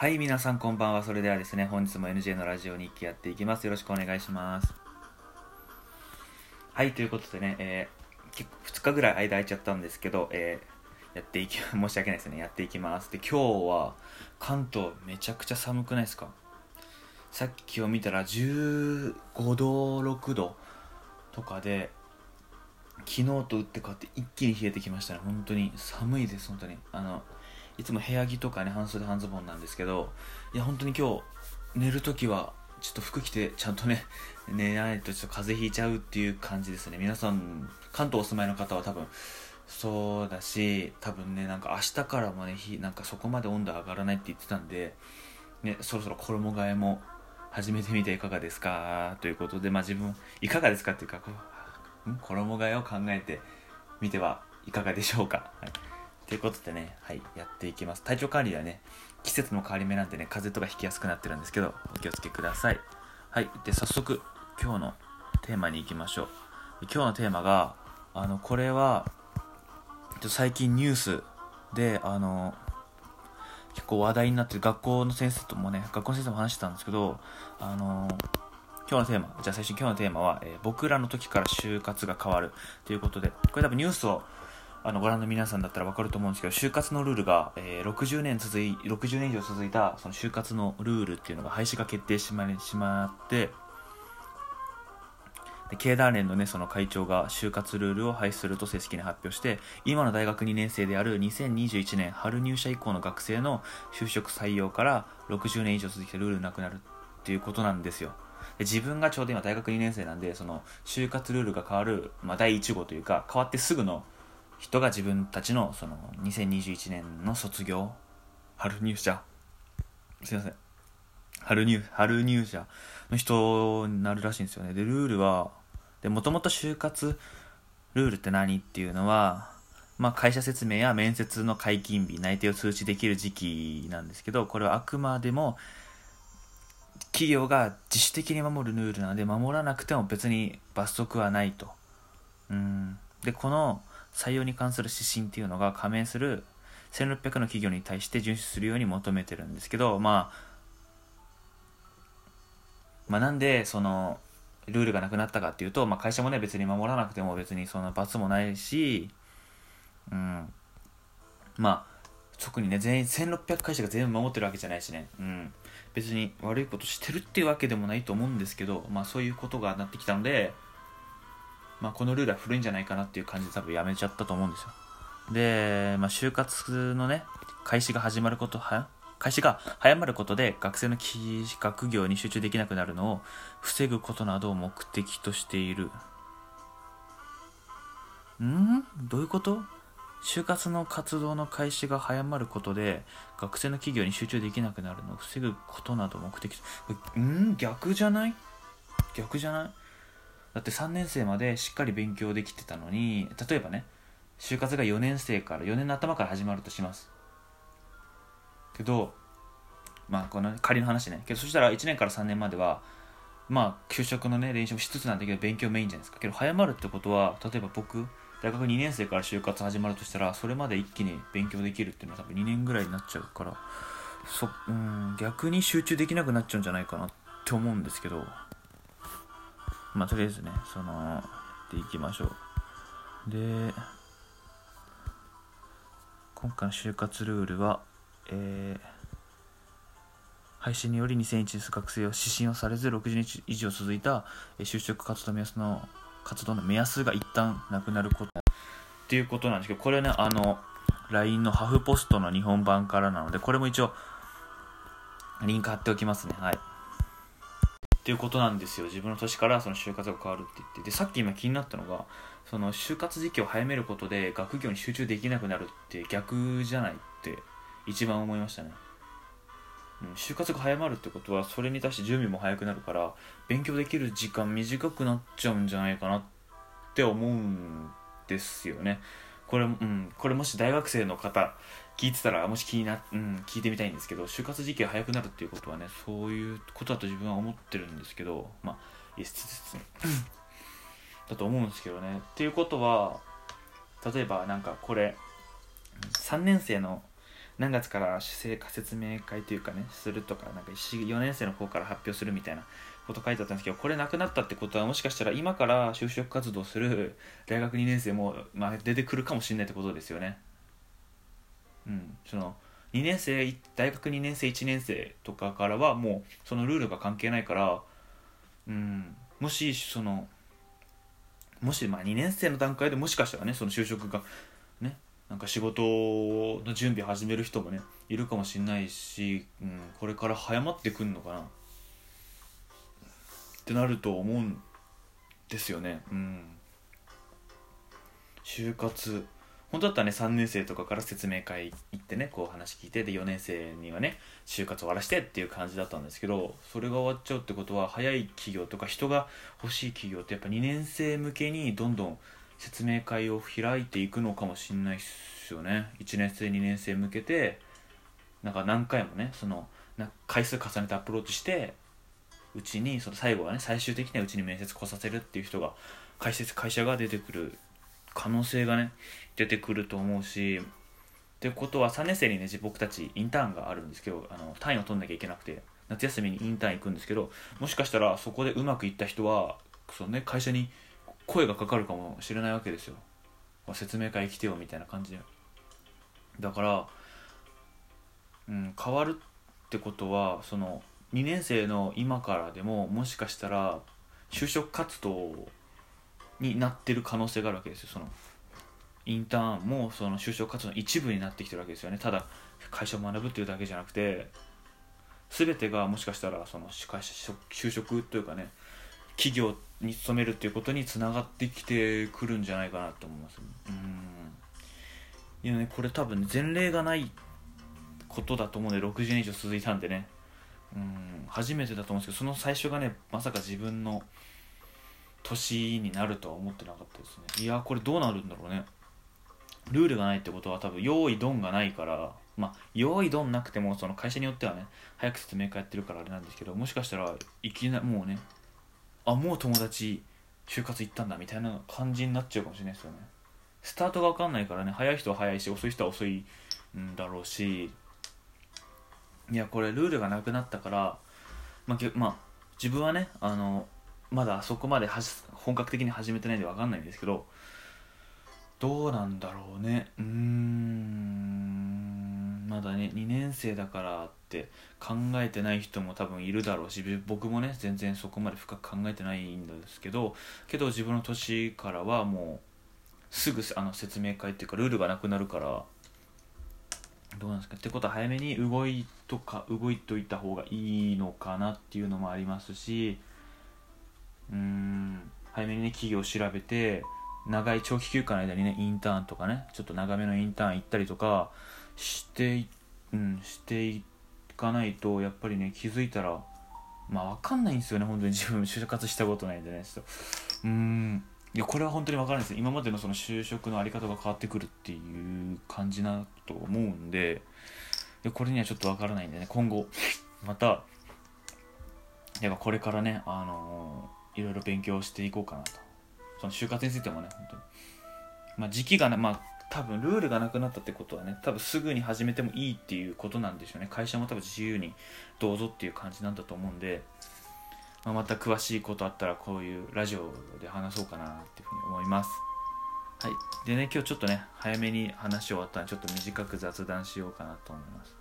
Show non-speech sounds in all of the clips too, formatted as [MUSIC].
はい、皆さんこんばんは。それではですね、本日も NJ のラジオ日記やっていきます。よろしくお願いします。はい、ということでね、えー、結構2日ぐらい間空いちゃったんですけど、えー、やっていき、[LAUGHS] 申し訳ないですね、やっていきます。で、今日は関東めちゃくちゃ寒くないですか？さっきを見たら15度、6度とかで、昨日と打って変わって一気に冷えてきましたね。本当に寒いです、本当に。あの、いつも部屋着とかね半袖半ズボンなんですけどいや本当に今日寝る時はちょっと服着てちゃんとね [LAUGHS] 寝ないとちょっと風邪ひいちゃうっていう感じですね。皆さん関東お住まいの方は多分そうだし多分ねなんか明日からもねなんかそこまで温度上がらないって言ってたんで、ね、そろそろ衣替えも始めてみていかがですか？ということでまあ自分いかがですかっていうか衣替えを考えてみてはいかがでしょうか、はい。ということでね、はい、やっていきます。体調管理はね、季節の変わり目なんでね、風邪とかひきやすくなってるんですけど、お気をつけください。はい、で、早速、今日のテーマに行きましょう。今日のテーマが、あの、これは、最近ニュースで、あの、結構話題になってる学校の先生ともね、学校の先生も話してたんですけど、あの、今日のテーマ、じゃあ最初に今日のテーマは、えー、僕らの時から就活が変わるということで、これ多分ニュースをあのご覧の皆さんだったら分かると思うんですけど就活のルールが、えー、60年続い60年以上続いたその就活のルールっていうのが廃止が決定しましまってで経団連の,、ね、その会長が就活ルールを廃止すると正式に発表して今の大学2年生である2021年春入社以降の学生の就職採用から60年以上続いたルールなくなるっていうことなんですよ。自分がちょうど今大学2年生なんでその就活ルールが変わる、まあ、第1号というか変わってすぐの人が自分たちのその2021年の卒業？春入社。すいません。春入春入社の人になるらしいんですよね。でルールはもともと就活ルールって何っていうのは、まあ、会社説明や面接の解禁日内定を通知できる時期なんですけどこれはあくまでも企業が自主的に守るルールなので守らなくても別に罰則はないと。うん。でこの採用に関する指針っていうのが加盟する1600の企業に対して遵守するように求めてるんですけど、まあ、まあなんでそのルールがなくなったかっていうと、まあ、会社もね別に守らなくても別にそんな罰もないし、うん、まあ特にね全員1600会社が全部守ってるわけじゃないしね、うん、別に悪いことしてるっていうわけでもないと思うんですけど、まあ、そういうことがなってきたのでまあ、このルールは古いんじゃないかなっていう感じで多分やめちゃったと思うんですよ。で、まあ、就活のね、開始が始まることは、開始が早まることで学生の学業に集中できなくなるのを防ぐことなどを目的としている。ん？どういうこと？就活の活動の開始が早まることで学生の企業に集中できなくなるのを防ぐことなど目的ん？逆じゃない？逆じゃない？だって3年生までしっかり勉強できてたのに例えばね就活が4年生から4年の頭から始まるとします。けどまあこの仮の話ね。けどそしたら1年から3年まではまあ給食のね練習もしつつなんだけど勉強メインじゃないですか。けど早まるってことは例えば僕大学2年生から就活始まるとしたらそれまで一気に勉強できるっていうのは多分2年ぐらいになっちゃうからそうん逆に集中できなくなっちゃうんじゃないかなって思うんですけど。まあ、とりあえずね、その、やっていきましょう。で、今回の就活ルールは、えー、配信により2001年学生を指針をされず60日以上続いた就職活動目安の活動の目安が一旦なくなること。っていうことなんですけどこれねあの LINE のハフポストの日本版からなのでこれも一応リンク貼っておきますね。はい。っていうことなんですよ。自分の年からその就活が変わるって言って。でさっき今気になったのがその就活時期を早めることで学業に集中できなくなるって逆じゃないって一番思いましたね、うん、就活が早まるってことはそれに対して準備も早くなるから勉強できる時間短くなっちゃうんじゃないかなって思うんですよね。これ,、うん、これもし大学生の方聞いてたらもし気にな、うん、聞いてみたいんですけど就活時期が早くなるっていうことはねそういうことだと自分は思ってるんですけどまあいいつつだと思うんですけどねっていうことは例えばなんかこれ3年生の何月から成果説明会というかねするとかなんか4年生の方から発表するみたいなこと書いてあったんですけどこれなくなったってことはもしかしたら今から就職活動する大学2年生も、まあ、出てくるかもしれないってことですよね。うん、その2年生大学2年生1年生とかからはもうそのルールが関係ないから、うん、もしそのもしまあ2年生の段階でもしかしたらねその就職がねなんか仕事の準備始める人もねいるかもしれないし、うん、これから早まってくんのかな。ってなると思うんですよね。うん。就活。本当だったらね3年生とかから説明会行ってねこう話聞いてで4年生にはね就活終わらしてっていう感じだったんですけどそれが終わっちゃうってことは早い企業とか人が欲しい企業ってやっぱ2年生向けにどんどん説明会を開いていくのかもしんないっすよね。1年生2年生向けてなんか何回もねそのな回数重ねてアプローチしてうちにその最後はね最終的にはうちに面接来させるっていう人が会社会社が出てくる可能性がね出てくると思うしってことは3年生にね僕たちインターンがあるんですけどあの単位を取んなきゃいけなくて夏休みにインターン行くんですけどもしかしたらそこでうまくいった人はその、ね、会社に声がかかるかもしれないわけですよ。説明会来てよみたいな感じで。だから、うん、変わるってことはその2年生の今からでももしかしたら就職活動になってる可能性があるわけですよ。そのインターンもその就職活動の一部になってきてるわけですよね。ただ会社を学ぶっていうだけじゃなくて全てがもしかしたらその会社就職というかね企業に勤めるっていうことにつながってきてくるんじゃないかなと思います。うん。いやねこれ多分前例がないことだと思うんで60年以上続いたんでね。うん。初めてだと思うんですけどその最初がねまさか自分の年になるとは思ってなかったですね。いやこれどうなるんだろうね。ルールがないってことは多分用意ドンがないからまあ用意ドンなくてもその会社によってはね早く説明会やってるからあれなんですけどもしかしたらいきなりもうねあもう友達就活行ったんだみたいな感じになっちゃうかもしれないですよね。スタートが分かんないからね早い人は早いし遅い人は遅いんだろうし。いやこれルールがなくなったから、まあ、まあ、自分はねあのまだそこまで本格的に始めてないんで分かんないんですけどどうなんだろうね。うーん。まだね2年生だからって考えてない人も多分いるだろうし僕もね全然そこまで深く考えてないんですけどけど自分の年からはもうすぐあの説明会っていうかルールがなくなるからどうなんですか。ってことは早めに動いとか動いといた方がいいのかなっていうのもありますしうん。早めにね企業を調べて長い長期休暇の間にねインターンとかねちょっと長めのインターン行ったりとかしてうんしていかないとやっぱりね気づいたらまあ分かんないんですよね本当に。自分就活したことないんでねちょっと。うん。いやこれは本当に分からないです今までのその就職の在り方が変わってくるっていう感じなと思うんででこれにはちょっと分からないんでね今後またやっぱこれからねあのー、いろいろ勉強していこうかなと。その就活についてもね本当に。まあ時期がねまあ多分ルールがなくなったってことはね多分すぐに始めてもいいっていうことなんでしょうね。会社も多分自由にどうぞっていう感じなんだと思うんでまあ、また詳しいことあったらこういうラジオで話そうかなっていうふうに思います。はい。でね今日ちょっとね早めに話終わったんでちょっと短く雑談しようかなと思います、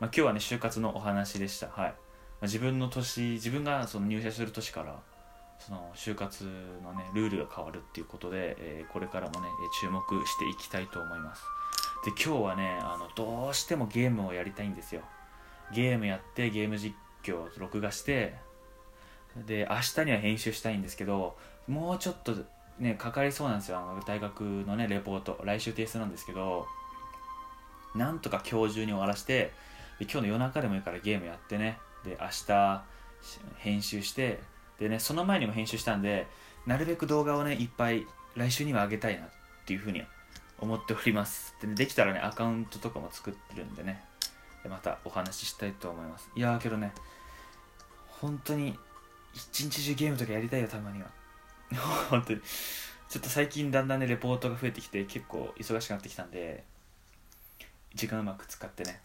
まあ、今日はね就活のお話でした。はい、まあ、自分の年自分がその入社する年からその就活のねルールが変わるっていうことで、えー、これからもね注目していきたいと思います。で今日はねあのどうしてもゲームをやりたいんですよ。ゲームやってゲーム実況を録画してで明日には編集したいんですけどもうちょっとねかかりそうなんですよ。あの大学のねレポート来週提出なんですけどなんとか今日中に終わらして今日の夜中でもいいからゲームやってね。で明日編集してでねその前にも編集したんでなるべく動画をねいっぱい来週には上げたいなっていうふうに思っております。で、ね、できたらねアカウントとかも作ってるんでねでまたお話ししたいと思います。いやーけどね本当に一日中ゲームとかやりたいよたまには。[LAUGHS] 本当に。ちょっと最近だんだんねレポートが増えてきて結構忙しくなってきたんで時間うまく使ってね。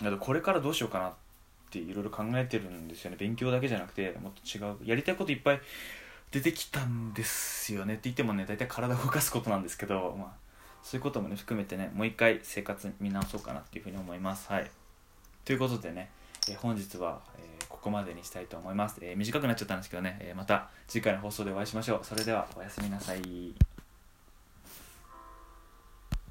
うん。あとこれからどうしようかなっていろいろ考えてるんですよね。勉強だけじゃなくてもっと違うやりたいこといっぱい出てきたんですよね。って言ってもね大体体動かすことなんですけど、まあ、そういうこともね含めてねもう一回生活見直そうかなっていうふうに思います。はい。ということでね、え本日は、えここまでにしたいと思います、え短くなっちゃったんですけどね、えまた次回の放送でお会いしましょう。それではおやすみなさい。